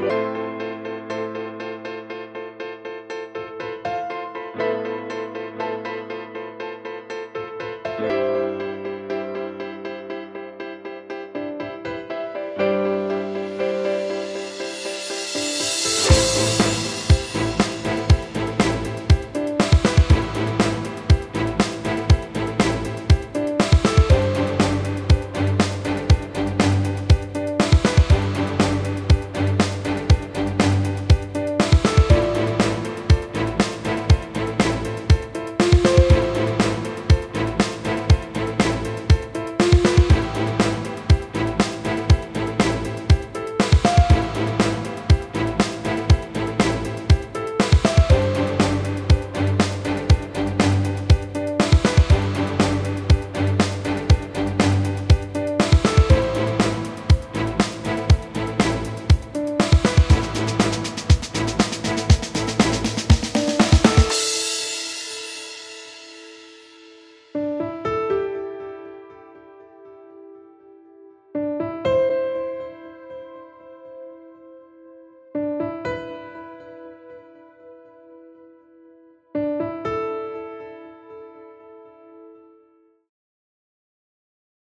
Bye.